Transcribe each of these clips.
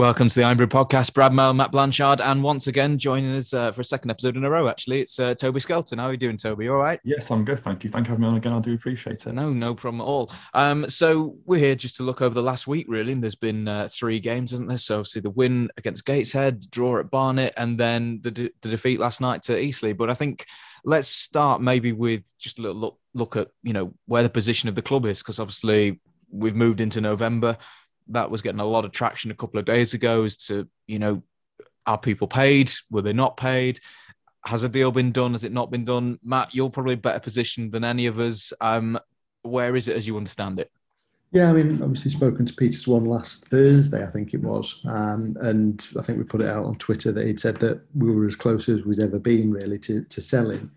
Welcome to the Ironbrew Podcast. Brad Mel, Matt Blanchard, and once again joining us uh, for a second episode in a row. Actually, it's uh, Toby Skelton. How are you doing, Toby? All right? Yes, I'm good. Thank you. Thank you for having me on again. I do appreciate it. No, no problem at all. Um, so we're here just to look over the last week, really. And there's been uh, three games, isn't there? So see the win against Gateshead, draw at Barnet, and then the, de- the defeat last night to Eastleigh. But I think let's start maybe with just a little look look at you know where the position of the club is, because obviously we've moved into November that was getting a lot of traction a couple of days ago as to, you know, are people paid? Were they not paid? Has a deal been done? Has it not been done? Matt, you're probably better positioned than any of us. Um, where is it as you understand it? Yeah, I mean, obviously spoken to Peter Swan last Thursday, I think it was, um, and I think we put it out on Twitter that he'd said that we were as close as we'd ever been, really, to, to selling.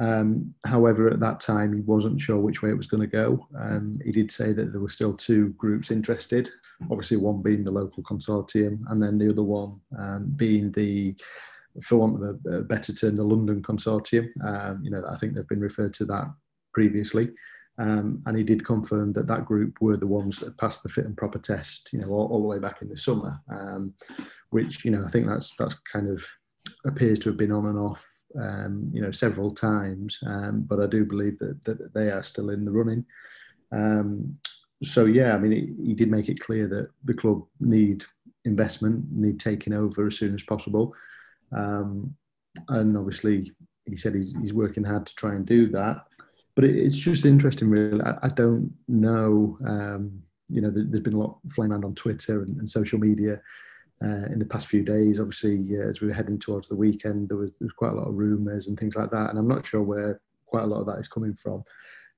Um, however, at that time, he wasn't sure which way it was going to go. Um, he did say that there were still two groups interested. Obviously, one being the local consortium, and then the other one um, being the, for want of a, better term, the London consortium. Um, you know, I think they've been referred to that previously. Um, and he did confirm that that group were the ones that passed the fit and proper test. You know, all, all the way back in the summer, um, which you know I think that's that's kind of appears to have been on and off um, you know, several times, um, but I do believe that, that they are still in the running. Um, so yeah, I mean, he, he, did make it clear that the club need investment, need taking over as soon as possible, um, and obviously he said he's, he's, working hard to try and do that. But it, it's just interesting, really. I, I don't know. Um, you know, there, has been a lot flying around on Twitter and, and social media in the past few days. Obviously, uh, as we were heading towards the weekend, there was, there was, quite a lot of rumours and things like that, and I'm not sure where quite a lot of that is coming from.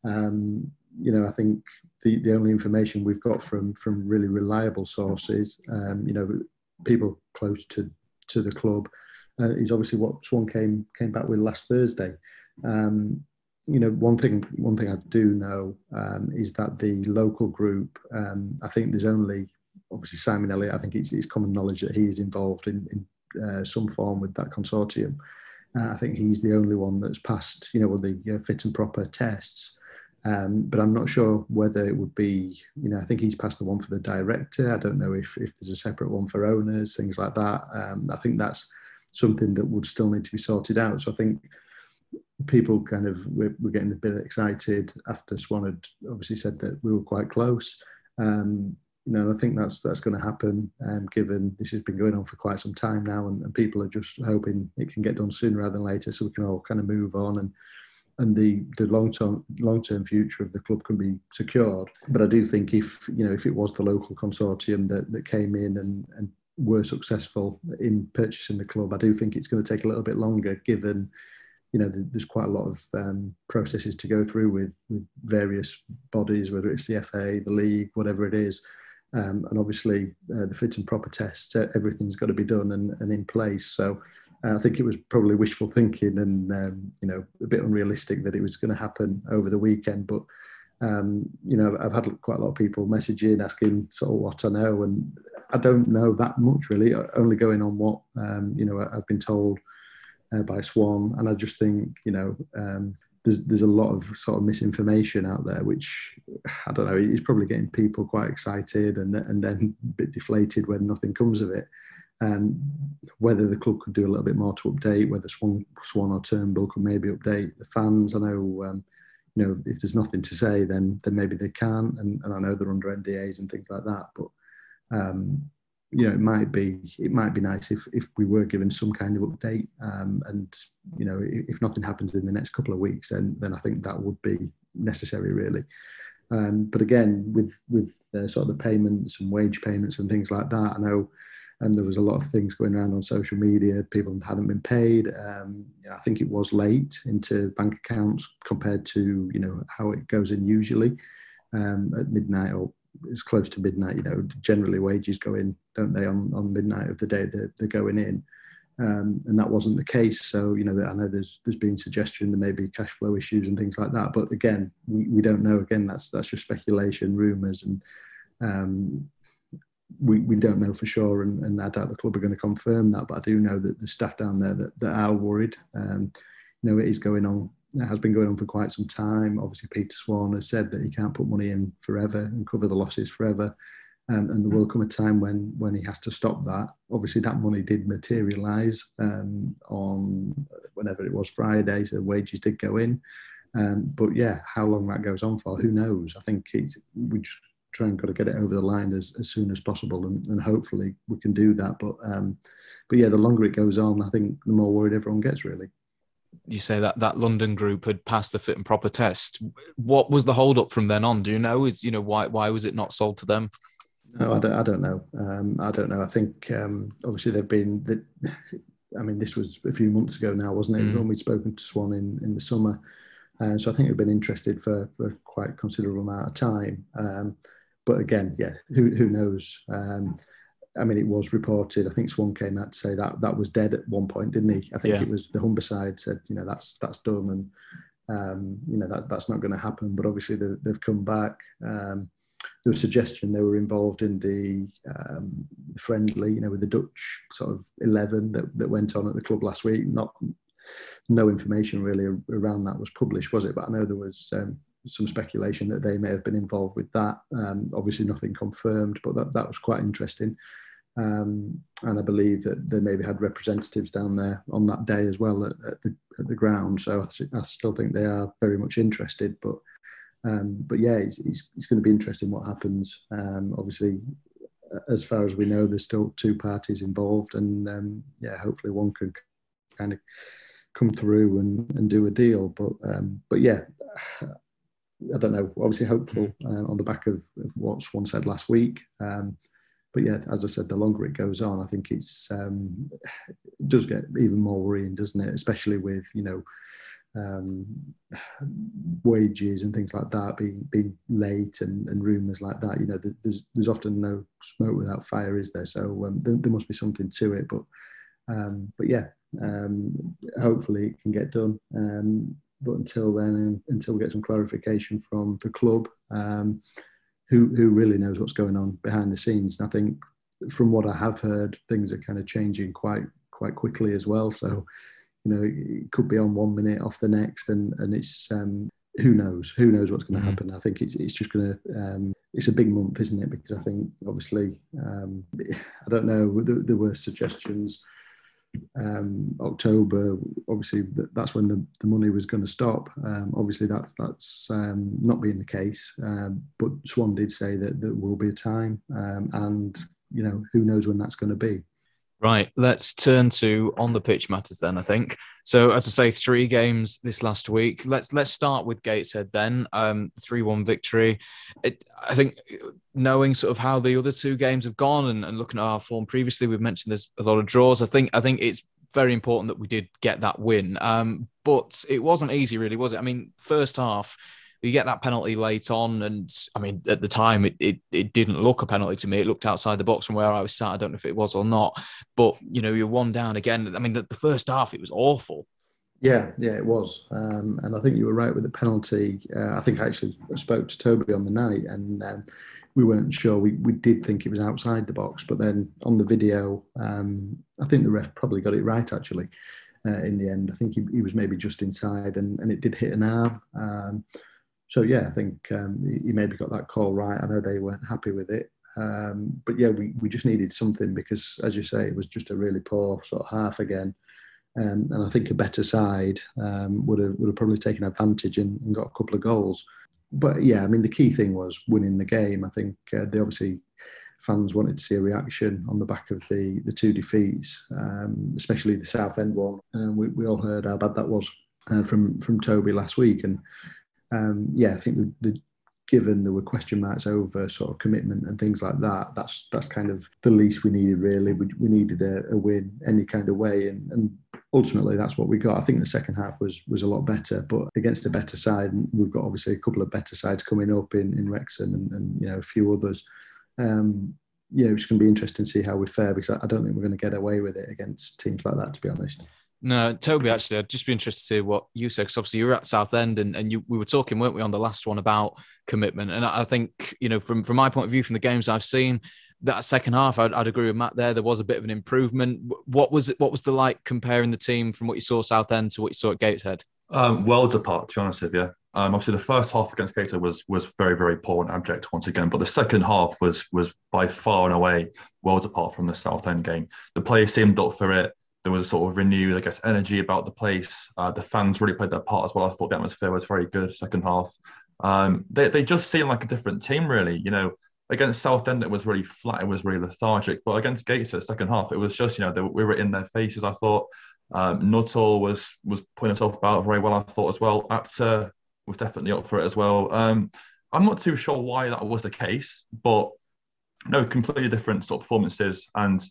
Um, you know, I think the, the only information we've got from from really reliable sources, um, you know, people close to to the club, uh, is obviously what Swan came came back with last Thursday. Um, you know, one thing one thing I do know um, is that the local group, um, I think there's only obviously Simon Elliott, I think it's, it's common knowledge that he is involved in, in uh, some form with that consortium. Uh, I think he's the only one that's passed, you know, the uh, fit and proper tests. Um, but I'm not sure whether it would be, you know, I think he's passed the one for the director. I don't know if, if there's a separate one for owners, things like that. Um, I think that's something that would still need to be sorted out. So I think people kind of we're, we're getting a bit excited after Swan had obviously said that we were quite close. Um, you know, I think that's that's going to happen, um, given this has been going on for quite some time now, and, and, people are just hoping it can get done sooner rather than later, so we can all kind of move on and and the the long term long term future of the club can be secured. But I do think if you know if it was the local consortium that that came in and and were successful in purchasing the club, I do think it's going to take a little bit longer, given you know, there's quite a lot of um, processes to go through with with various bodies, whether it's the FA, the league, whatever it is. Um, and obviously, uh, the fit and proper tests, uh, everything's got to be done and, and in place. So uh, I think it was probably wishful thinking and, um, you know, a bit unrealistic that it was going to happen over the weekend. But, um, you know, I've had quite a lot of people messaging, asking sort of what I know. And I don't know that much really, only going on what, um, you know, I've been told uh, by Swan. And I just think, you know, um, there's there's a lot of sort of misinformation out there, which I don't know. Is probably getting people quite excited and and then a bit deflated when nothing comes of it. And whether the club could do a little bit more to update, whether Swan Swan or Turnbull could maybe update the fans. I know. Um, you know, if there's nothing to say, then then maybe they can, and, and I know they're under NDAs and things like that. But um, you know, it might be it might be nice if if we were given some kind of update. Um, and you know, if nothing happens in the next couple of weeks, then then I think that would be necessary, really. Um, but again, with with uh, sort of the payments and wage payments and things like that, I know. And there was a lot of things going around on social media. People hadn't been paid. Um, I think it was late into bank accounts compared to you know how it goes in usually um, at midnight or it's close to midnight. You know, generally wages go in, don't they, on, on midnight of the day they're, they're going in. Um, and that wasn't the case. So you know, I know there's there's been suggestion there may be cash flow issues and things like that. But again, we, we don't know. Again, that's that's just speculation, rumours, and um, we, we don't know for sure. And, and I doubt the club are going to confirm that. But I do know that the staff down there that, that are worried. Um, you know, it is going on. Has been going on for quite some time. Obviously, Peter Swan has said that he can't put money in forever and cover the losses forever. Um, and there will come a time when when he has to stop that. Obviously, that money did materialise um, on whenever it was Friday, so wages did go in. Um, but yeah, how long that goes on for, who knows? I think we just try and got to get it over the line as, as soon as possible, and, and hopefully we can do that. But um, but yeah, the longer it goes on, I think the more worried everyone gets. Really. You say that that London group had passed the fit and proper test. What was the hold up from then on? Do you know? Is you know why why was it not sold to them? No, I don't, I don't know. Um, I don't know. I think um, obviously they've been. The, I mean, this was a few months ago now, wasn't it? Mm. When we'd spoken to Swan in, in the summer, uh, so I think we've been interested for for quite a considerable amount of time. Um, but again, yeah, who who knows? I mean, it was reported. I think Swan came out to say that that was dead at one point, didn't he? I think yeah. it was the Humberside said, you know, that's that's done, and um, you know that that's not going to happen. But obviously, they, have come back. Um, there was suggestion they were involved in the um, friendly, you know, with the Dutch sort of eleven that, that went on at the club last week. Not no information really around that was published, was it? But I know there was um, some speculation that they may have been involved with that. Um, obviously, nothing confirmed, but that, that was quite interesting. Um, and I believe that they maybe had representatives down there on that day as well at, at the at the ground. So I, I, still think they are very much interested. But um, but yeah, it's, it's, it's, going to be interesting what happens. Um, obviously, as far as we know, there's still two parties involved, and um, yeah, hopefully one can kind of come through and, and do a deal. But um, but yeah, I don't know. Obviously, hopeful uh, on the back of, what Swan said last week. Um, but yeah, as I said, the longer it goes on, I think it's um, it does get even more worrying, doesn't it? Especially with you know um, wages and things like that being being late and, and rumours like that. You know, there's there's often no smoke without fire, is there? So um, there, there, must be something to it. But um, but yeah, um, hopefully it can get done. Um, but until then, until we get some clarification from the club, um, who who really knows what's going on behind the scenes? And I think from what I have heard, things are kind of changing quite quite quickly as well. So you know, it could be on one minute, off the next, and and it's um, who knows? Who knows what's going to mm-hmm. happen? I think it's it's just going to um, it's a big month, isn't it? Because I think obviously um, I don't know. There, there were suggestions um, October, obviously that's when the, the money was going to stop. Um, obviously that's that's um, not being the case, um, but Swan did say that there will be a time, um, and you know who knows when that's going to be. Right, let's turn to on the pitch matters then. I think so. As I say, three games this last week. Let's let's start with Gateshead then. Um, three-one victory. It, I think knowing sort of how the other two games have gone and, and looking at our form previously, we've mentioned there's a lot of draws. I think I think it's very important that we did get that win. Um, but it wasn't easy, really, was it? I mean, first half you get that penalty late on, and I mean, at the time, it, it, it didn't look a penalty to me. It looked outside the box from where I was sat. I don't know if it was or not, but you know, you're one down again. I mean, the, the first half, it was awful. Yeah, yeah, it was, um, and I think you were right with the penalty. Uh, I think I actually spoke to Toby on the night, and um, we weren't sure. We we did think it was outside the box, but then on the video, um, I think the ref probably got it right actually. Uh, in the end, I think he, he was maybe just inside, and, and it did hit an arm. So yeah, I think um, he maybe got that call right. I know they weren't happy with it, um, but yeah, we, we just needed something because, as you say, it was just a really poor sort of half again. Um, and I think a better side um, would have would have probably taken advantage and, and, got a couple of goals. But yeah, I mean the key thing was winning the game. I think uh, they obviously fans wanted to see a reaction on the back of the the two defeats, um, especially the Southend one. Uh, we, we all heard how bad that was uh, from from Toby last week, and um, yeah, I think the, the, given there were question marks over sort of commitment and things like that, that's that's kind of the least we needed really. We, we needed a, a win any kind of way, and, and ultimately that's what we got. I think the second half was was a lot better, but against a better side, and we've got obviously a couple of better sides coming up in in Wrexham and, and you know a few others. Um, yeah, it's going to be interesting to see how we fare because I don't think we're going to get away with it against teams like that, to be honest. No, Toby, actually, I'd just be interested to see what you said because obviously you were at Southend and, and you, we were talking, weren't we, on the last one about commitment. And I think, you know, from, from my point of view, from the games I've seen, that second half, I'd, I'd, agree with Matt there. There was a bit of an improvement. What was it? What was the like comparing the team from what you saw Southend to what you saw at Gateshead? Um, worlds apart, to be honest with you. Um, obviously, the first half against Gateshead was was very very poor and abject once again, but the second half was was by far and away worlds apart from the Southend game. The players seemed up for it there was a sort of renewed, I guess, energy about the place. Uh, the fans really played their part as well. I thought the atmosphere was very good second half. Um, they, they just seemed like a different team, really. You know, against Southend, it was really flat, it was really lethargic. But against Gateshead, second half, it was just, you know, they, we were in their faces. I thought um, Nuttall was was putting himself about very well, I thought as well. Apter was definitely up for it as well. Um, I'm not too sure why that was the case, but no, completely different sort of performances. And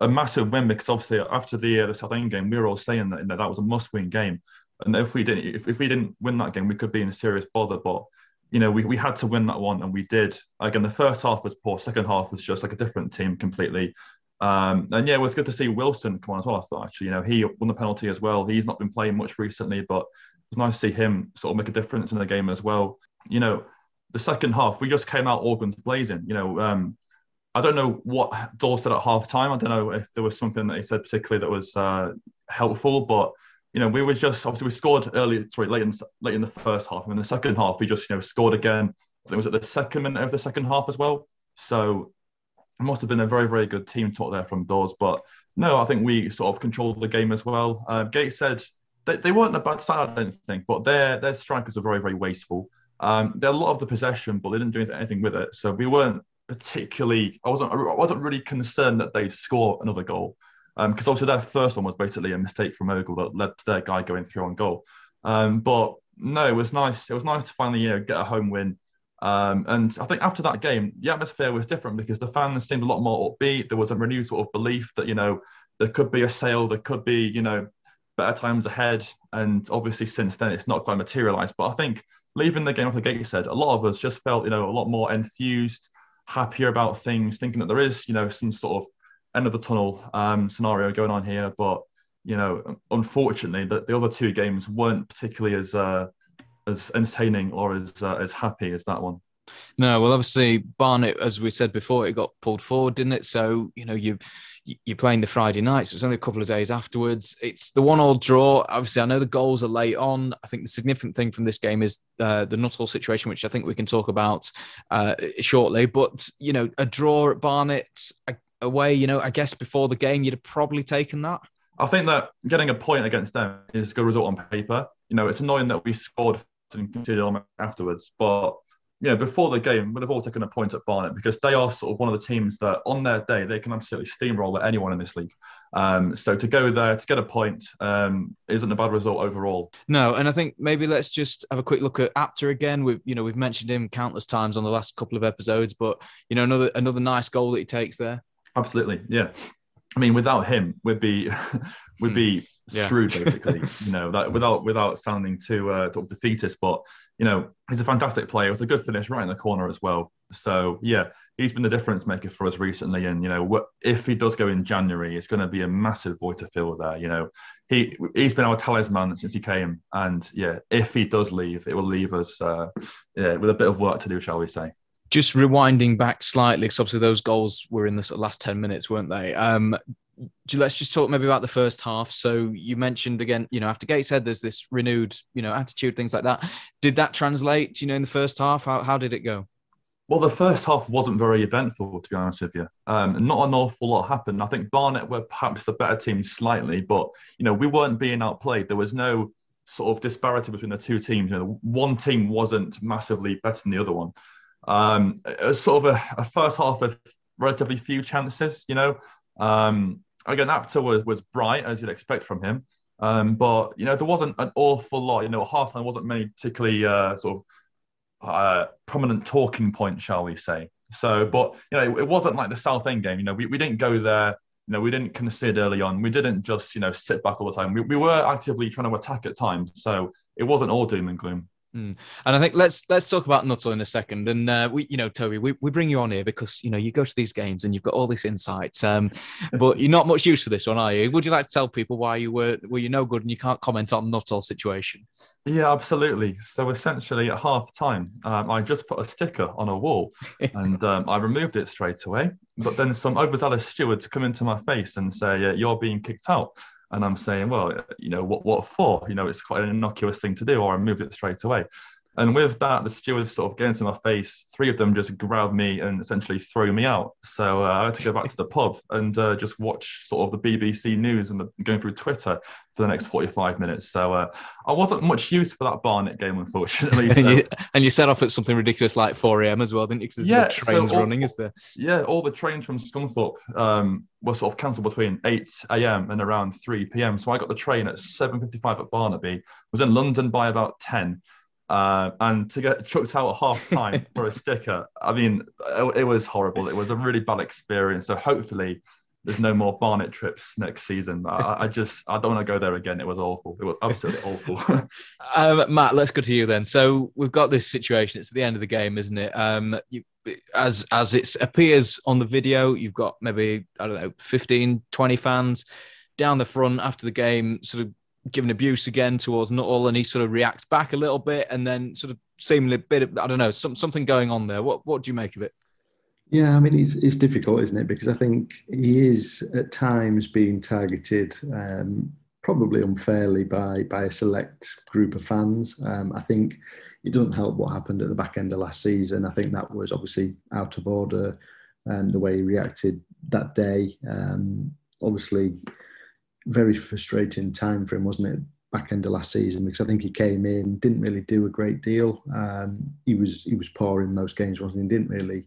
a massive win because obviously after the uh, the Southend game, we were all saying that you know, that was a must-win game, and if we didn't if, if we didn't win that game, we could be in a serious bother. But you know, we, we had to win that one, and we did. Again, the first half was poor. Second half was just like a different team completely. Um, and yeah, it was good to see Wilson come on as well. I thought actually, you know, he won the penalty as well. He's not been playing much recently, but it was nice to see him sort of make a difference in the game as well. You know, the second half, we just came out all guns blazing. You know, um, I don't know what Daws said at half time. I don't know if there was something that he said particularly that was uh, helpful, but you know, we were just obviously we scored early, sorry, late in late in the first half, and in the second half we just you know scored again. I think it was at the second minute of the second half as well. So it must have been a very very good team talk there from Daws. But no, I think we sort of controlled the game as well. Uh, Gateshead they, they weren't a bad side, I don't think, but their their strikers are very very wasteful. Um, they had a lot of the possession, but they didn't do anything with it. So we weren't particularly, I wasn't, I wasn't really concerned that they'd score another goal because um, obviously their first one was basically a mistake from Ogle that led to their guy going through on goal. Um, but no, it was nice. It was nice to finally you know, get a home win. Um, and I think after that game, the atmosphere was different because the fans seemed a lot more upbeat. There was a renewed sort of belief that you know there could be a sale, there could be you know better times ahead. And obviously since then, it's not quite materialised. But I think leaving the game off the gate, you said a lot of us just felt you know a lot more enthused happier about things, thinking that there is, you know, some sort of end of the tunnel um, scenario going on here. But you know, unfortunately, the, the other two games weren't particularly as uh, as entertaining or as uh, as happy as that one. No, well, obviously Barnet, as we said before, it got pulled forward, didn't it? So you know you you're playing the Friday night, so it's only a couple of days afterwards. It's the one-all draw. Obviously, I know the goals are late on. I think the significant thing from this game is uh, the Nuttall situation, which I think we can talk about uh, shortly. But you know, a draw at Barnet away. You know, I guess before the game, you'd have probably taken that. I think that getting a point against them is a good result on paper. You know, it's annoying that we scored and conceded on afterwards, but you know, before the game, would have all taken a point at Barnet because they are sort of one of the teams that on their day they can absolutely steamroll at anyone in this league. Um, so to go there to get a point um, isn't a bad result overall. No, and I think maybe let's just have a quick look at Apter again. We've you know we've mentioned him countless times on the last couple of episodes, but you know another another nice goal that he takes there. Absolutely, yeah. I mean, without him, we'd be we'd be hmm. screwed basically. you know, that without without sounding too uh, defeatist, but you know, he's a fantastic player. It was a good finish right in the corner as well. So yeah, he's been the difference maker for us recently. And you know, if he does go in January, it's going to be a massive void to fill there. You know, he he's been our talisman since he came, and yeah, if he does leave, it will leave us uh, yeah, with a bit of work to do, shall we say? Just rewinding back slightly, because obviously those goals were in the sort of last ten minutes, weren't they? Um, let's just talk maybe about the first half. So you mentioned again, you know, after Gateshead, there's this renewed, you know, attitude, things like that. Did that translate, you know, in the first half? How, how did it go? Well, the first half wasn't very eventful, to be honest with you. Um, not an awful lot happened. I think Barnet were perhaps the better team slightly, but you know, we weren't being outplayed. There was no sort of disparity between the two teams. You know, one team wasn't massively better than the other one. Um, sort of a, a first half of relatively few chances. You know, um, again, Apter was, was bright as you'd expect from him. Um, but you know, there wasn't an awful lot. You know, half time wasn't many particularly uh, sort of uh, prominent talking points, shall we say? So, but you know, it, it wasn't like the Southend game. You know, we, we didn't go there You know, we didn't concede early on. We didn't just, you know, sit back all the time. We, we were actively trying to attack at times. So it wasn't all doom and gloom. Mm. And I think let's let's talk about Nuttall in a second. And uh, we, you know, Toby, we, we bring you on here because you know you go to these games and you've got all this insight. Um, but you're not much use for this one, are you? Would you like to tell people why you were were you no good and you can't comment on Nuttall situation? Yeah, absolutely. So essentially, at half time, um, I just put a sticker on a wall and um, I removed it straight away. But then some overzealous stewards come into my face and say, "You're being kicked out." And I'm saying, well, you know, what what for? You know, it's quite an innocuous thing to do, or I moved it straight away. And with that, the stewards sort of get into my face. Three of them just grab me and essentially throw me out. So uh, I had to go back to the pub and uh, just watch sort of the BBC news and the, going through Twitter for the next 45 minutes. So uh, I wasn't much use for that Barnet game, unfortunately. So. and, you, and, you, set off at something ridiculous like 4 a.m. as well, didn't you? Because yeah, the trains so all, running, is there? Yeah, all the trains from Scunthorpe um, were sort of cancelled between 8 a.m. and around 3 p.m. So I got the train at 7.55 at Barnetby, was in London by about 10 uh, and to get chucked out at half time for a sticker, I mean, it, it, was horrible. It was a really bad experience. So hopefully, there's no more Barnet trips next season. I, I just, I don't want to go there again. It was awful. It was absolutely awful. um, Matt, let's go to you then. So we've got this situation. It's at the end of the game, isn't it? Um, you, as as it appears on the video, you've got maybe I don't know, 15, 20 fans down the front after the game, sort of giving abuse again towards Nuttall, and he sort of reacts back a little bit, and then sort of seemingly a bit of I don't know some, something going on there. What what do you make of it? Yeah, I mean it's it's difficult, isn't it? Because I think he is at times being targeted, um, probably unfairly by by a select group of fans. Um, I think it doesn't help what happened at the back end of last season. I think that was obviously out of order, and um, the way he reacted that day. Um, obviously very frustrating time for him, wasn't it? Back end of last season because I think he came in, didn't really do a great deal. Um, he was he was poor in most games, wasn't he? Didn't really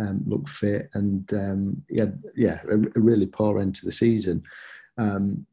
um, look fit, and um, he had yeah a, a, really poor end to the season. Um,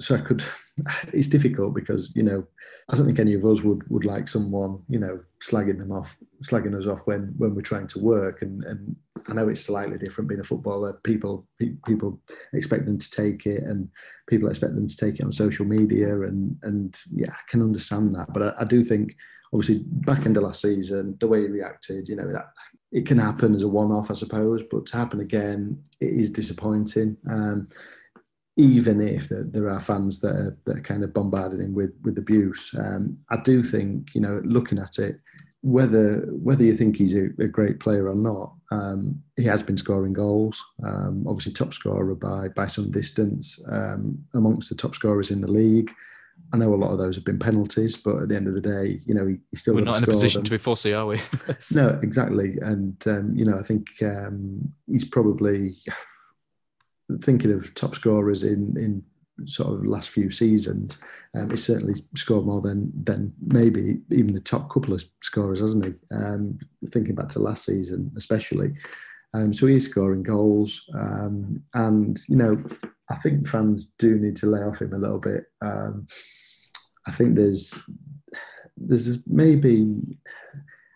so I could. It's difficult because you know I don't think any of us would would like someone you know slagging them off, slagging us off when when we're trying to work. And and I know it's slightly different being a footballer. People people expect them to take it, and people expect them to take it on social media. And and yeah, I can understand that. But I, I do think obviously back into last season, the way he reacted, you know, that it can happen as a one-off, I suppose, but to happen again, it is disappointing. Um, even if there, there are fans that are, that are kind of bombarding him with with abuse. Um, I do think you know, looking at it, whether whether you think he's a, a great player or not, um, he has been scoring goals. Um, obviously, top scorer by by some distance um, amongst the top scorers in the league. I know a lot of those have been penalties, but at the end of the day, you know, he, he still. We're not in a position them. to be fussy, are we? no, exactly, and um, you know, I think um, he's probably thinking of top scorers in in sort of last few seasons, um, he's certainly scored more than than maybe even the top couple of scorers, hasn't he? Um, thinking back to last season, especially. Um, so he's scoring goals, um, and you know, I think fans do need to lay off him a little bit. Um, I think there's there's maybe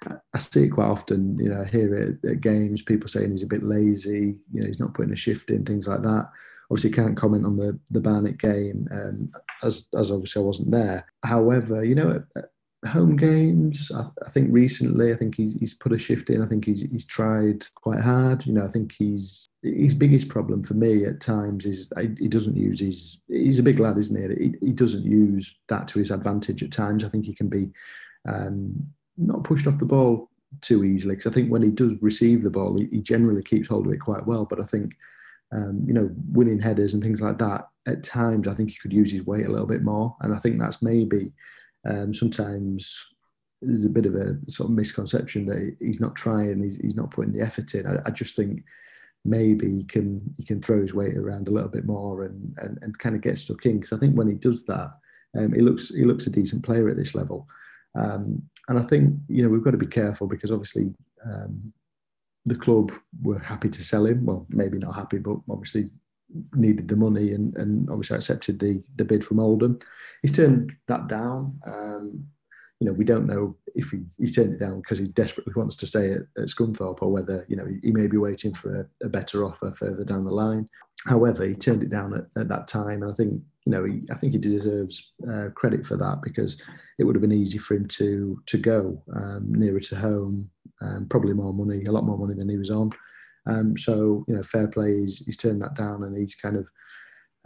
I see it quite often. You know, I hear it at games. People saying he's a bit lazy. You know, he's not putting a shift in, things like that. Obviously, can't comment on the the Barnet game, um, as as obviously I wasn't there. However, you know, at, at home games, I, I, think recently, I think he's he's put a shift in. I think he's he's tried quite hard. You know, I think he's his biggest problem for me at times is he doesn't use his. He's a big lad, isn't he? He, he doesn't use that to his advantage at times. I think he can be. Um, not pushed off the ball too easily because I think when he does receive the ball, he, he, generally keeps hold of it quite well. But I think, um, you know, winning headers and things like that, at times I think he could use his weight a little bit more. And I think that's maybe um, sometimes there's a bit of a sort of misconception that he's not trying, he's, he's not putting the effort in. I, I, just think maybe he can he can throw his weight around a little bit more and and, and kind of get stuck in because I think when he does that, um, he looks he looks a decent player at this level. Um, and I think you know we've got to be careful because obviously um, the club were happy to sell him. Well, maybe not happy, but obviously needed the money and, and obviously accepted the the bid from Oldham. He's turned that down. Um, you know, we don't know if he, turned it down because he desperately wants to stay at, at Scunthorpe or whether, you know, he, he may be waiting for a, a, better offer further down the line. However, he turned it down at, at that time. And I think, you know, he, I think he deserves uh, credit for that because it would have been easy for him to to go um, nearer to home, um, probably more money, a lot more money than he was on. Um, so, you know, fair play, he's, he's turned that down and he's kind of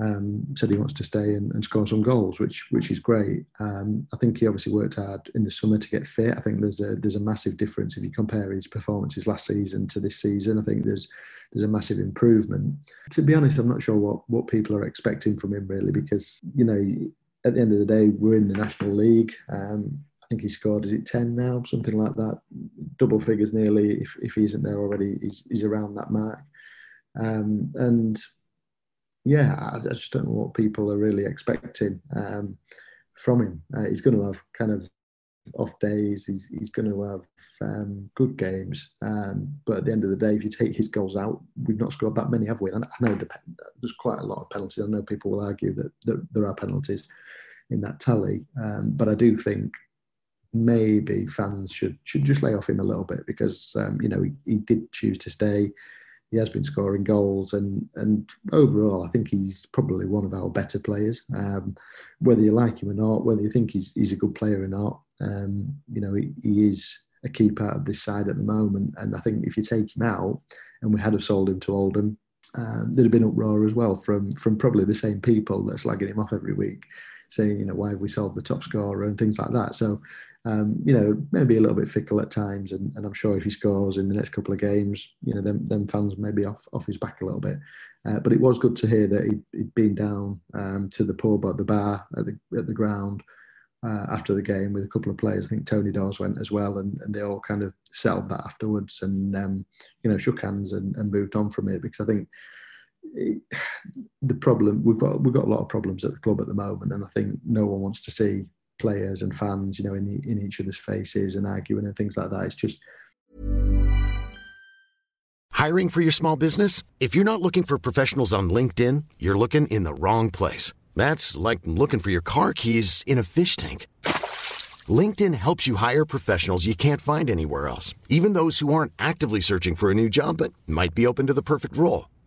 um, said he wants to stay and, and, score some goals, which which is great. Um, I think he obviously worked hard in the summer to get fit. I think there's a there's a massive difference if you compare his performances last season to this season. I think there's there's a massive improvement. To be honest, I'm not sure what what people are expecting from him really, because you know at the end of the day we're in the National League. Um, I think he scored is it ten now, something like that, double figures nearly. If if he isn't there already, he's, he's around that mark. Um, and yeah, I, I, just don't know what people are really expecting um, from him. Uh, he's going to have kind of off days. He's he's going to have um, good games. Um, but at the end of the day, if you take his goals out, we've not scored that many, have we? And I know the, there's quite a lot of penalties. I know people will argue that, that there are penalties in that tally, um, but I do think maybe fans should should just lay off him a little bit because um, you know he, he did choose to stay he has been scoring goals, and and overall, I think he's probably one of our better players. Um, whether you like him or not, whether you think he's he's a good player or not, um, you know, he, he, is a key part of this side at the moment. And I think if you take him out, and we had have sold him to Oldham, um, there'd have been uproar as well from from probably the same people that's slagging him off every week saying, you know, why have we sold the top scorer and things like that. So, um, you know, maybe a little bit fickle at times. And, and, I'm sure if he scores in the next couple of games, you know, them, them fans may be off, off his back a little bit. Uh, but it was good to hear that he'd, he'd been down um, to the pub at the bar at the, at the ground uh, after the game with a couple of players. I think Tony Daws went as well, and, and they all kind of settled that afterwards and, um, you know, shook hands and, and moved on from it because I think the problem we've got we've got a lot of problems at the club at the moment, and I think no one wants to see players and fans, you know, in the, in each other's faces and arguing and things like that. It's just hiring for your small business. If you're not looking for professionals on LinkedIn, you're looking in the wrong place. That's like looking for your car keys in a fish tank. LinkedIn helps you hire professionals you can't find anywhere else, even those who aren't actively searching for a new job but might be open to the perfect role.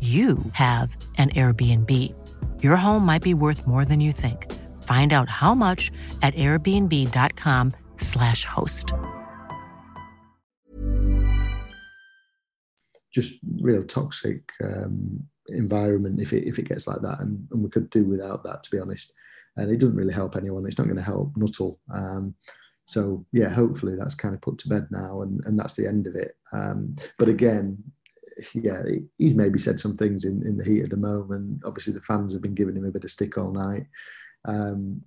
you have an Airbnb. Your home might be worth more than you think. Find out how much at airbnb.com/slash host. Just real toxic um, environment if it, if it gets like that. And, and we could do without that, to be honest. And it doesn't really help anyone. It's not going to help Nuttall. Um, so, yeah, hopefully that's kind of put to bed now and, and that's the end of it. Um, but again, yeah, he's maybe said some things in, in the heat of the moment. Obviously, the fans have been giving him a bit of stick all night. Um,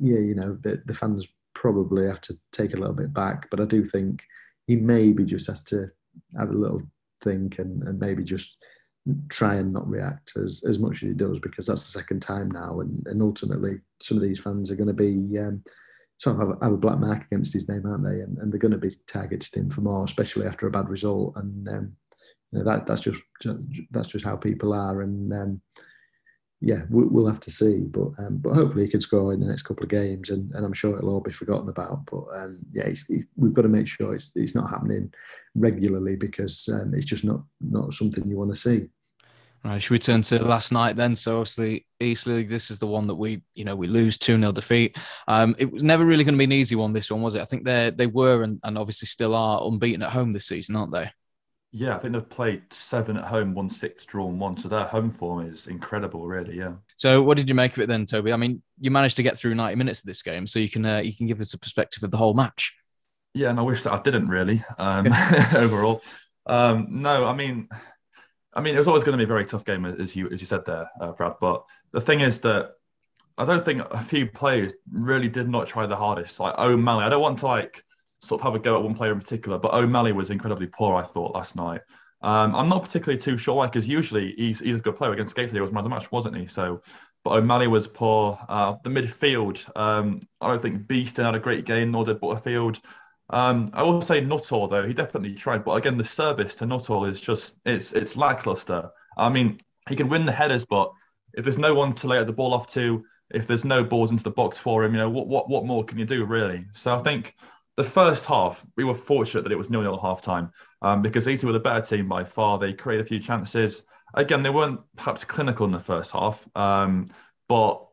yeah, you know, the, the fans probably have to take a little bit back, but I do think he maybe just has to have a little think and, and maybe just try and not react as, as much as he does because that's the second time now. And, and ultimately, some of these fans are going to be um, sort of have, a black mark against his name, aren't they? And, and they're going to be targeted him for more, especially after a bad result. And um, you know, that that's just that's just how people are, and um, yeah, we'll have to see. But um, but hopefully he can score in the next couple of games, and, and I'm sure it'll all be forgotten about. But um, yeah, he's, he's, we've got to make sure it's, it's not happening regularly because um, it's just not not something you want to see. Right, should we turn to last night then? So obviously Eastleigh, this is the one that we, you know, we lose 2-0 defeat. Um, it was never really going to be an easy one, this one, was it? I think they they were and, and obviously still are unbeaten at home this season, aren't they? Yeah, I think they've played seven at home, one six, drawn one. So their home form is incredible, really. Yeah. So what did you make of it then, Toby? I mean, you managed to get through ninety minutes of this game, so you can uh, you can give us a perspective of the whole match. Yeah, and I wish that I didn't really um, overall. Um, no, I mean, I mean, it was always going to be a very tough game, as you as you said there, uh, Brad. But the thing is that I don't think a few players really did not try the hardest. Like O'Malley, I don't want to like sort of have a go at one player in particular, but O'Malley was incredibly poor. I thought last night. Um, I'm not particularly too sure why, because usually he's, he's a good player against Gateshead. He was man of the match, wasn't he? So, but O'Malley was poor. Uh, the midfield, um, I don't think Beeston had a great game, nor did Butterfield. Um, I will say Nuttall though he definitely tried, but again the service to Nuttall is just it's it's lackluster. I mean he can win the headers, but if there's no one to lay the ball off to, if there's no balls into the box for him, you know what what what more can you do really? So I think the first half we were fortunate that it was nil nil half time um, because Eastleigh were the better team by far. They created a few chances. Again, they weren't perhaps clinical in the first half, um, but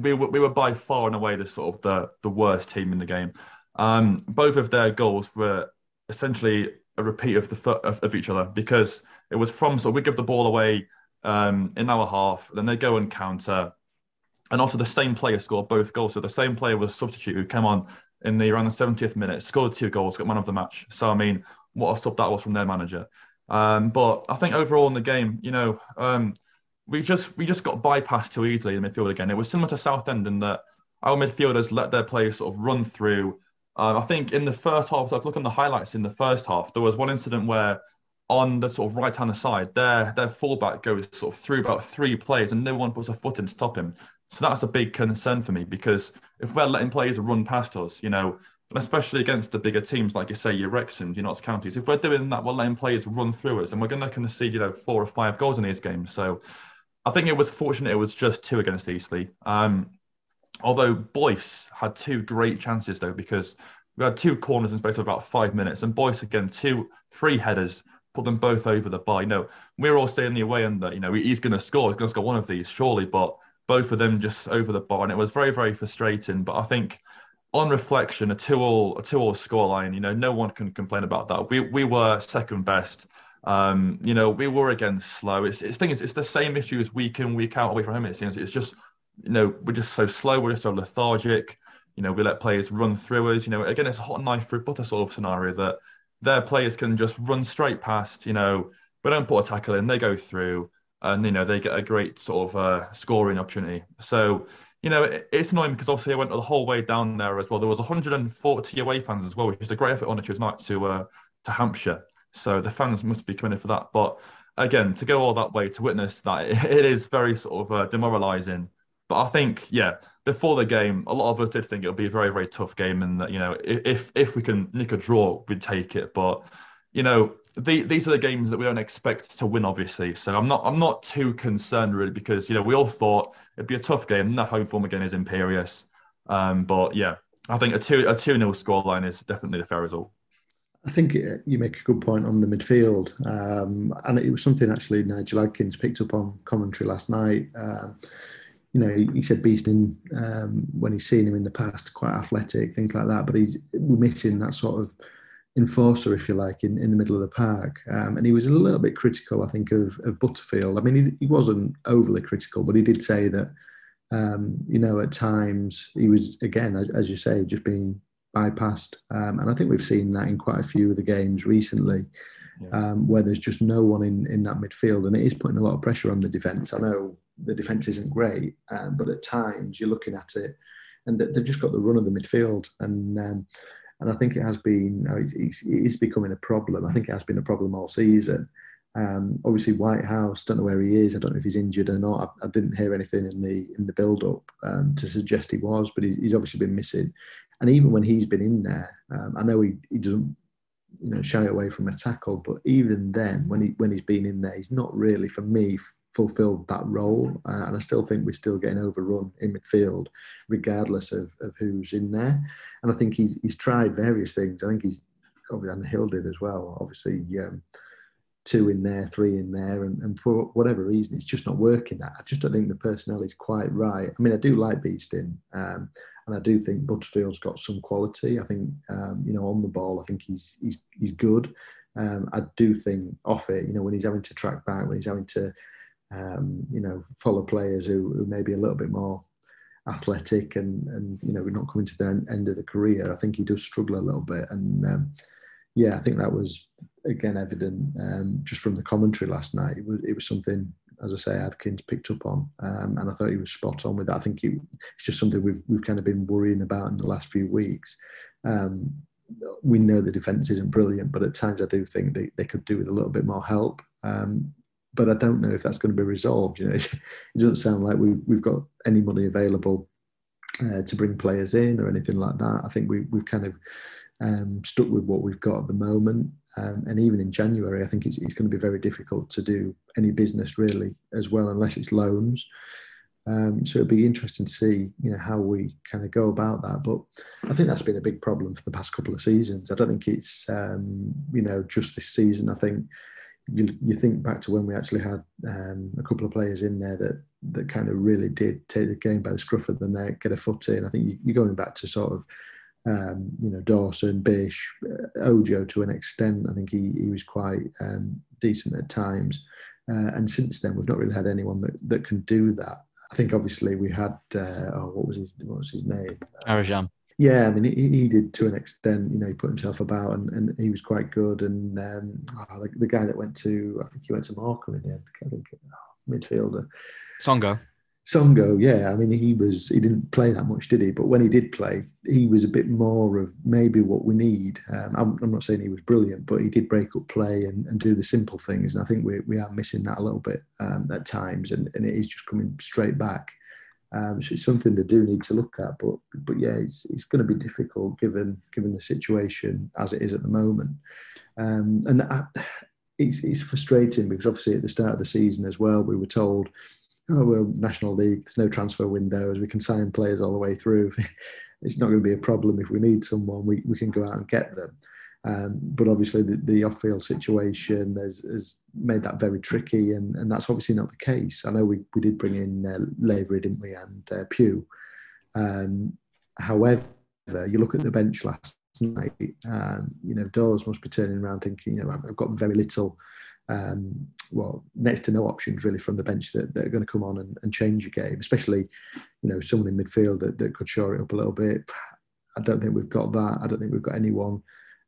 we were, we were by far and away the sort of the the worst team in the game. Um, both of their goals were essentially a repeat of the of, of each other because it was from so we give the ball away um, in our half, then they go and counter, and also the same player scored both goals. So the same player was substitute who came on in the around the 70th minute, scored two goals, got man of the match. So I mean, what a sub that was from their manager. Um, but I think overall in the game, you know, um, we just we just got bypassed too easily in the midfield again. It was similar to Southend in that our midfielders let their players sort of run through um, I think in the first half, so if look on the highlights in the first half, there was one incident where on the sort of right hand side, their their fullback goes sort of through about three players and no one puts a foot in to stop him. So that's a big concern for me because if we're letting players run past us, you know, especially against the bigger teams like you say, your Wrexham, your Notts counties, if we're doing that, we're letting players run through us and we're going to see, you know, four or five goals in these games. So I think it was fortunate it was just two against Eastleigh. Um, Although Boyce had two great chances though, because we had two corners in space of about five minutes, and Boyce again two, three headers, put them both over the bar. You know, we are all staying the away under. You know, he's going to score. He's going to score one of these surely, but both of them just over the bar, and it was very, very frustrating. But I think on reflection, a two-all, a two-all scoreline. You know, no one can complain about that. We we were second best. Um, you know, we were again slow. It's it's thing is, it's the same issues week in week out away from home. It seems it's just you know, we're just so slow, we're just so lethargic. You know, we let players run through us. You know, again, it's a hot knife through butter sort of scenario that their players can just run straight past. You know, we don't put a tackle in, they go through, and you know they get a great sort of uh, scoring opportunity. So you know, it, it's annoying because obviously I went the whole way down there as well. There was 140 away fans as well, which is a great effort on a Tuesday night to uh, to Hampshire. So the fans must be in for that. But again, to go all that way to witness that, it, it is very sort of uh, demoralising but I think, yeah, before the game, a lot of us did think it would be a very, very tough game, and that you know, if if we can nick a draw, we'd take it. But you know, the, these are the games that we don't expect to win, obviously. So I'm not I'm not too concerned really because you know we all thought it'd be a tough game. The home form again is imperious. Um, but yeah, I think a two a two nil scoreline is definitely the fair result. I think you make a good point on the midfield, um, and it was something actually Nigel Adkins picked up on commentary last night. Uh, you know, he, he said Beeston um, when he's seen him in the past, quite athletic, things like that. But he's missing that sort of enforcer, if you like, in, in the middle of the park. Um, and he was a little bit critical, I think, of, of Butterfield. I mean, he, he wasn't overly critical, but he did say that, um, you know, at times he was, again, as, as you say, just being bypassed. Um, and I think we've seen that in quite a few of the games recently. Yeah. Um, where there's just no one in, in that midfield, and it is putting a lot of pressure on the defence. I know the defence isn't great, um, but at times you're looking at it, and they've just got the run of the midfield, and um, and I think it has been you know, it's, it's, it is becoming a problem. I think it has been a problem all season. Um, obviously, Whitehouse, don't know where he is. I don't know if he's injured or not. I, I didn't hear anything in the in the build up um, to suggest he was, but he, he's obviously been missing. And even when he's been in there, um, I know he, he doesn't you know shy away from a tackle, but even then, when he when he's been in there, he's not really for me fulfilled that role. Uh, and I still think we're still getting overrun in midfield, regardless of, of who's in there. And I think he's, he's tried various things. I think he's and Hill did as well. Obviously, um, two in there, three in there, and, and for whatever reason, it's just not working. That I just don't think the personnel is quite right. I mean, I do like Beeston, um, and I do think Butterfield's got some quality. I think, um, you know, on the ball, I think he's he's he's good. Um, I do think off it, you know, when he's having to track back, when he's having to um, you know, follow players who, who may be a little bit more athletic and and you know we're not coming to the end of the career. I think he does struggle a little bit, and um, yeah, I think that was again evident um, just from the commentary last night. It was it was something, as I say, Adkins picked up on, um, and I thought he was spot on with that. I think he, it's just something we've we've kind of been worrying about in the last few weeks. Um, we know the defence isn't brilliant, but at times I do think they, they could do with a little bit more help. Um, but I don't know if that's going to be resolved. You know, it doesn't sound like we, we've got any money available uh, to bring players in or anything like that. I think we, we've kind of um, stuck with what we've got at the moment. Um, and even in January, I think it's, it's going to be very difficult to do any business really as well, unless it's loans. Um, so it'll be interesting to see, you know, how we kind of go about that. But I think that's been a big problem for the past couple of seasons. I don't think it's, um, you know, just this season. I think you, you think back to when we actually had um, a couple of players in there that that kind of really did take the game by the scruff of the neck, get a foot in. I think you, are going back to sort of, um, you know, Dawson, Bish, uh, Ojo to an extent. I think he, he was quite um, decent at times. Uh, and since then, we've not really had anyone that, that can do that. I think obviously we had uh, oh what was his what was his name? Arajan. Yeah, I mean he, he, did to an extent. You know, he put himself about and, and he was quite good. And um, oh, the, the, guy that went to I think he went to Morecambe in the end. I think oh, midfielder. Songo. Songo, yeah. I mean, he was he didn't play that much, did he? But when he did play, he was a bit more of maybe what we need. Um, I'm, I'm, not saying he was brilliant, but he did break up play and, and do the simple things. And I think we, we are missing that a little bit um, at times, and, and it is just coming straight back. Um, so it's something they do need to look at. But but yeah, it's, it's going to be difficult given given the situation as it is at the moment. Um, and that, it's, it's frustrating because obviously at the start of the season as well, we were told oh well national league there's no transfer windows we can sign players all the way through it's not going to be a problem if we need someone we, we can go out and get them um, but obviously the, the off-field situation has, has made that very tricky and, and that's obviously not the case i know we, we did bring in uh, Lavery didn't we and uh, Pugh um, however you look at the bench last night um, you know Daws must be turning around thinking you know I've got very little um, well, next to no options really from the bench that, that are going to come on and, and, change your game, especially, you know, someone in midfield that, that could shore it up a little bit. I don't think we've got that. I don't think we've got anyone.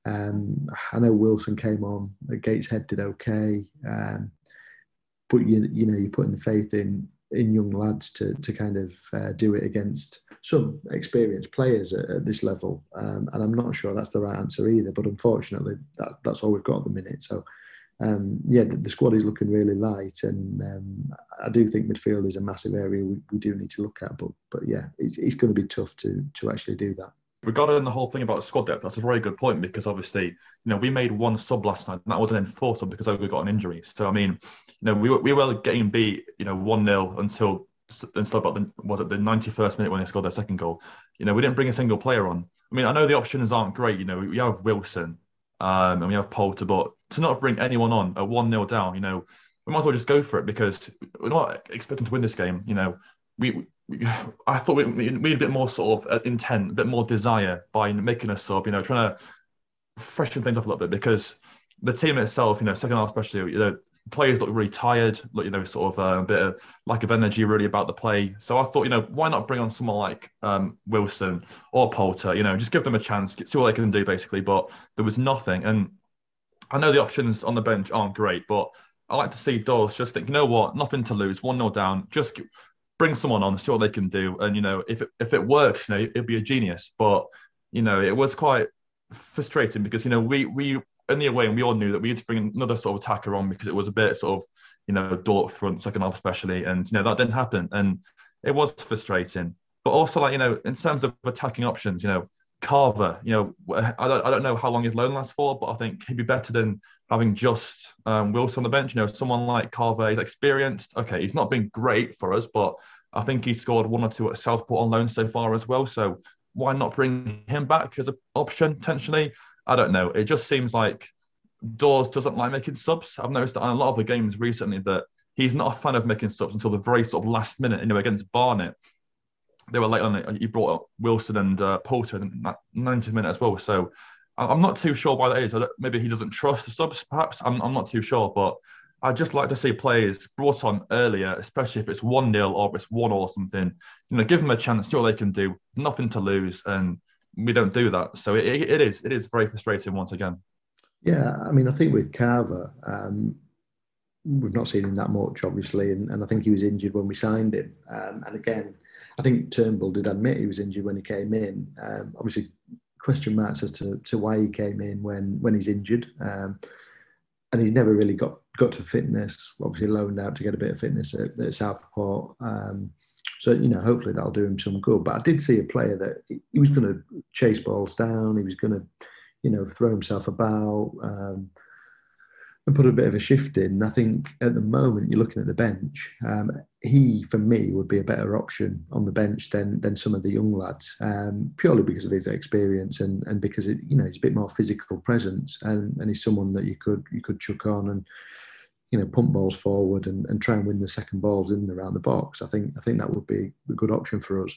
Um, I know Wilson came on. Gateshead did okay, um, but you you know you're putting the faith in in young lads to to kind of uh, do it against some experienced players at, at this level, um, and I'm not sure that's the right answer either. But unfortunately, that, that's all we've got at the minute. So um, yeah, the, the, squad is looking really light, and um, I do think midfield is a massive area we, we do need to look at. But but yeah, it's, it's going to be tough to to actually do that. Regarding the whole thing about squad depth, that's a very good point because obviously, you know, we made one sub last night, and that was an enforcer because Ogo got an injury. So I mean, you know, we were, we were getting beat, you know, one 0 until until about the was it the 91st minute when they scored their second goal. You know, we didn't bring a single player on. I mean, I know the options aren't great. You know, we have Wilson, um, and we have Poulter, but to not bring anyone on a 1 0 down, you know, we might as well just go for it because we're not expecting to win this game. You know, we, we I thought we, need a bit more sort of uh, intent, a bit more desire by making a sub, you know, trying to freshen things up a little bit because the team itself, you know, second half especially, you know, players look really tired, look, you know, sort of uh, a bit of lack of energy really about the play. So I thought, you know, why not bring on someone like um, Wilson or Poulter, you know, just give them a chance, see what they can do basically. But there was nothing. And I know the options on the bench aren't great, but I like to see Daws just think, you know what, nothing to lose, 1 0 down, just bring someone on, see what they can do. And, you know, if it, if it works, you know, it'd be a genius. But, you know, it was quite frustrating because, you know, we, we, in the away, and we all knew that we had to bring another sort of attacker on because it was a bit sort of, you know, dull up front, second half especially, and you know that didn't happen, and it was frustrating. But also, like you know, in terms of attacking options, you know, Carver, you know, I don't, I don't know how long his loan lasts for, but I think he'd be better than having just um, Wilson on the bench. You know, someone like Carver, he's experienced. Okay, he's not been great for us, but I think he scored one or two at Southport on loan so far as well. So why not bring him back as an option potentially? I don't know. It just seems like Daws doesn't like making subs. I've noticed that in a lot of the games recently that he's not a fan of making subs until the very sort of last minute. You know, against Barnet, they were late on it. He brought up Wilson and uh, Poulter in that 90 minute as well. So I'm not too sure why that is. Maybe he doesn't trust the subs, perhaps. I'm, I'm not too sure, but I'd just like to see players brought on earlier, especially if it's 1 0 or it's 1 or something. You know, give them a chance, see what they can do, nothing to lose. And we don't do that. So it, it is it is very frustrating once again. Yeah, I mean, I think with Carver, um, we've not seen him that much, obviously, and, and I think he was injured when we signed him. Um, and again, I think Turnbull did admit he was injured when he came in. Um, obviously, question marks as to, to why he came in when when he's injured. Um, and he's never really got got to fitness. Obviously, loaned out to get a bit of fitness at, at Southport. Um, so you know, hopefully that'll do him some good. But I did see a player that he was going to chase balls down. He was going to, you know, throw himself about. Um, and put a bit of a shift in. I think at the moment you're looking at the bench. Um, he, for me, would be a better option on the bench than than some of the young lads, um, purely because of his experience and and because it, you know he's a bit more physical presence and and he's someone that you could you could chuck on and you know pump balls forward and, and try and win the second balls in and around the box. I think I think that would be a good option for us.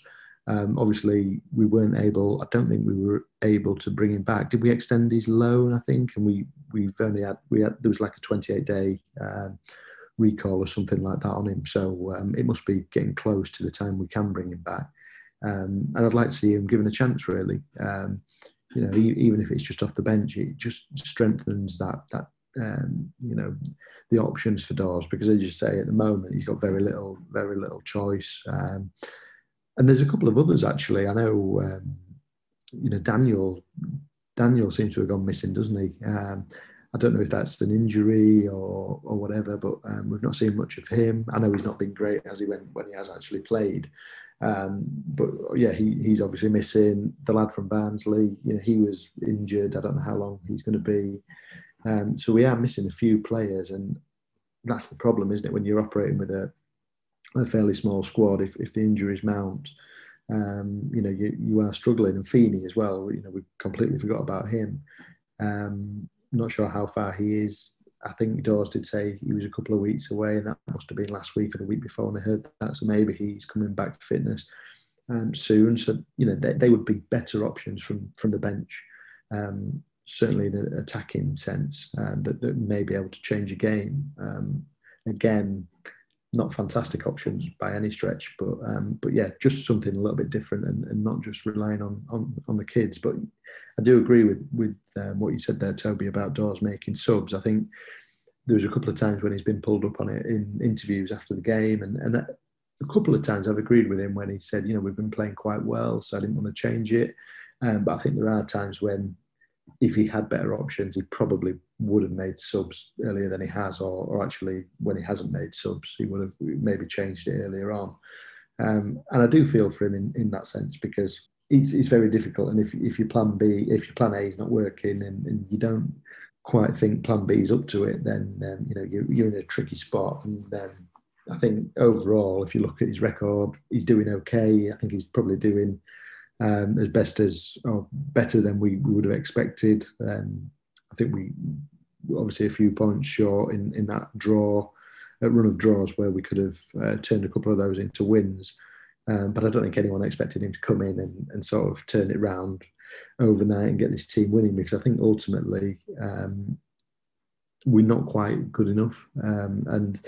Um, obviously, we weren't able. I don't think we were able to bring him back. Did we extend his loan? I think, and we we've only had we had there was like a 28 day um, recall or something like that on him. So um, it must be getting close to the time we can bring him back. Um, and I'd like to see him given a chance. Really, um, you know, even if it's just off the bench, it just strengthens that that um, you know the options for Daws because as you say at the moment he's got very little very little choice um, and there's a couple of others actually. I know, um, you know, Daniel. Daniel seems to have gone missing, doesn't he? Um, I don't know if that's an injury or or whatever, but um, we've not seen much of him. I know he's not been great as he went when he has actually played. Um, but yeah, he, he's obviously missing. The lad from Barnsley, you know, he was injured. I don't know how long he's going to be. Um, so we are missing a few players, and that's the problem, isn't it? When you're operating with a a fairly small squad if, if the injuries mount. Um, you know, you, you are struggling. And Feeney as well, you know, we completely forgot about him. Um, not sure how far he is. I think Daws did say he was a couple of weeks away, and that must have been last week or the week before. And I heard that, so maybe he's coming back to fitness um, soon. So you know, they, they, would be better options from from the bench. Um, certainly, in the attacking sense, um, that, that may be able to change a game. Um, again, not fantastic options by any stretch, but um, but yeah, just something a little bit different and, and not just relying on, on on the kids. But I do agree with with um, what you said there, Toby, about Daws making subs. I think there was a couple of times when he's been pulled up on it in interviews after the game, and and a couple of times I've agreed with him when he said, you know, we've been playing quite well, so I didn't want to change it. Um, but I think there are times when if he had better options, he probably would have made subs earlier than he has, or, or actually when he hasn't made subs, he would have maybe changed it earlier on. Um, and I do feel for him in, in that sense because it's, it's very difficult. And if, if your plan B, if your plan A is not working and, and you don't quite think plan B is up to it, then um, you know you're, you're in a tricky spot. And um, I think overall, if you look at his record, he's doing okay. I think he's probably doing um, as best as or better than we, would have expected. Um, I think we obviously a few points short in, in that draw, a run of draws where we could have uh, turned a couple of those into wins. Um, but I don't think anyone expected him to come in and, and sort of turn it round overnight and get this team winning because I think ultimately um, we're not quite good enough. Um, and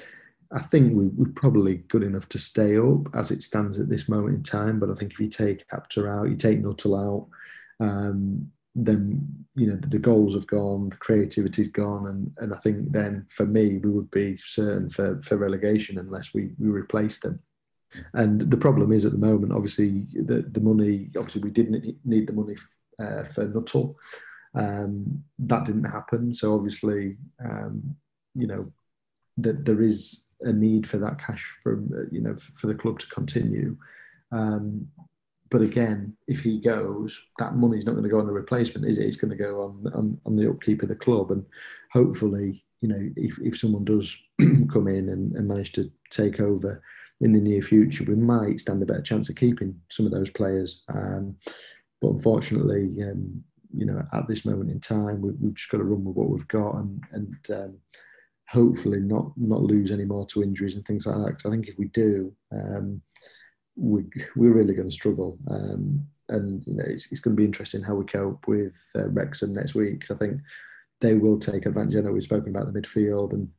I think we, we're probably good enough to stay up as it stands at this moment in time. But I think if you take Apter out, you take Nuttall out, um, then you know the, goals have gone, the creativity's gone, and and I think then for me we would be certain for for relegation unless we we replace them. And the problem is at the moment, obviously the the money. Obviously we didn't need the money uh, for Nuttall. Um, that didn't happen. So obviously, um, you know, that there is a need for that cash from uh, you know for the club to continue. Um, but again, if he goes, that money's not going to go on the replacement, is it? It's going to go on on, on the upkeep of the club, and hopefully, you know, if, if someone does come in and, and manage to take over in the near future, we might stand a better chance of keeping some of those players. Um, but unfortunately, um, you know, at this moment in time, we, have just got to run with what we've got, and and um, hopefully not not lose any more to injuries and things like that. Because I think if we do, um, we we're really going to struggle. Um, and you know, it's, it's going to be interesting how we cope with uh, Wrexham next week. I think they will take advantage. I know we've spoken about the midfield and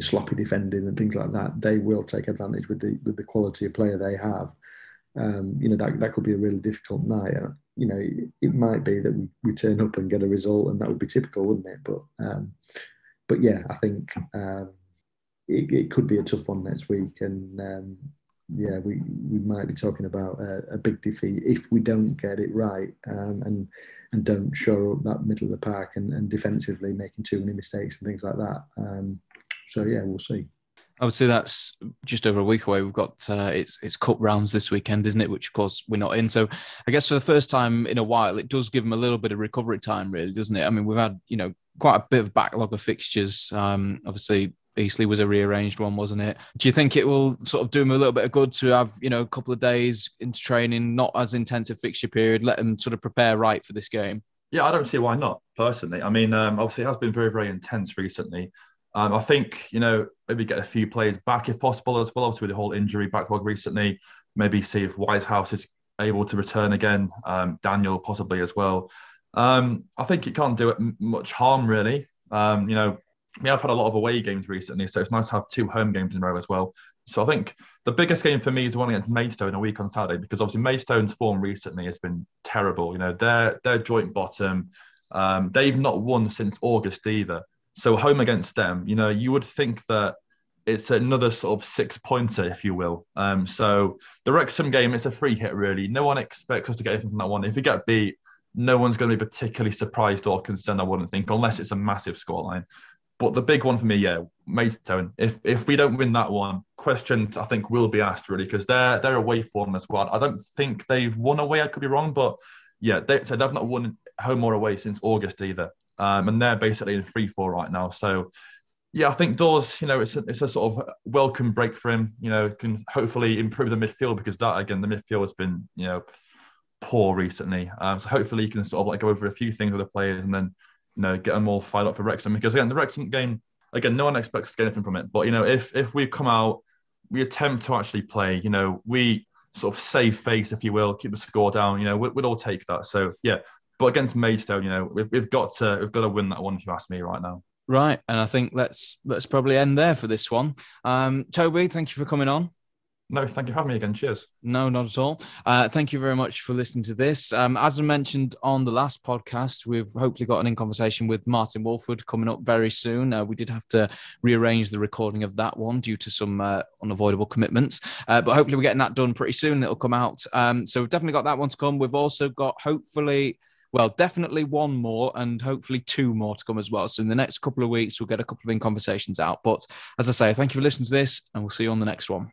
sloppy defending and things like that, they will take advantage with the with the quality of player they have. Um, you know that that could be a really difficult night. Uh, you know, it, it, might be that we, we turn up and get a result, and that would be typical, wouldn't it? But um, but yeah, I think um, it, it, could be a tough one next week, and um, yeah, we, we might be talking about a, a big defeat if we don't get it right um, and and don't show up that middle of the park and, and defensively making too many mistakes and things like that. Um, so yeah, we'll see. Obviously, that's just over a week away. We've got uh, it's it's cup rounds this weekend, isn't it? Which of course we're not in. So I guess for the first time in a while, it does give them a little bit of recovery time, really, doesn't it? I mean, we've had you know quite a bit of backlog of fixtures. Um, obviously, Eastleigh was a rearranged one, wasn't it? Do you think it will sort of do them a little bit of good to have, you know, a couple of days into training, not as intensive fixture period, let them sort of prepare right for this game? Yeah, I don't see why not, personally. I mean, um, obviously, it has been very, very intense recently. Um, I think, you know, maybe get a few players back if possible as well, obviously, with the whole injury backlog recently. Maybe see if Whitehouse is able to return again, um, Daniel possibly as well. Um, I think it can't do it much harm, really. Um, you know, we have had a lot of away games recently, so it's nice to have two home games in a row as well. So I think the biggest game for me is the one against Maidstone a week on Saturday because obviously Maidstone's form recently has been terrible. You know, they're they're joint bottom. Um, they've not won since August either. So home against them, you know, you would think that it's another sort of six pointer, if you will. Um, so the Wrexham game, it's a free hit really. No one expects us to get anything from that one. If we get beat, no one's going to be particularly surprised or concerned. I wouldn't think, unless it's a massive scoreline. But the big one for me, yeah, Maidstone. If if we don't win that one, questions I think will be asked really because they're they're away form as well. I don't think they've won away. I could be wrong, but yeah, they so they've not won home or away since August either, um, and they're basically in free fall right now. So yeah, I think Daws, you know, it's a, it's a sort of welcome break for him. You know, can hopefully improve the midfield because that again, the midfield has been you know poor recently. Um, so hopefully he can sort of like go over a few things with the players and then you know, get them all fired up for Wrexham. Because again, the Wrexham game, again, no one expects anything from it. But you know, if if we come out, we attempt to actually play. You know, we sort of save face, if you will, keep the score down. You know, we, would all take that. So yeah, but against Maidstone, you know, we've, we've got to we've got to win that one. If you ask me right now. Right, and I think let's let's probably end there for this one. Um, Toby, thank you for coming on. No, thank you for having me again. Cheers. No, not at all. Uh, thank you very much for listening to this. Um, as I mentioned on the last podcast, we've hopefully got an in conversation with Martyn Woolford coming up very soon. Uh, we did have to rearrange the recording of that one due to some uh, unavoidable commitments, uh, but hopefully we're getting that done pretty soon. It'll come out. Um, so we've definitely got that one to come. We've also got hopefully well, definitely one more and hopefully two more to come as well. So in the next couple of weeks, we'll get a couple of in conversations out. But as I say, thank you for listening to this, and we'll see you on the next one.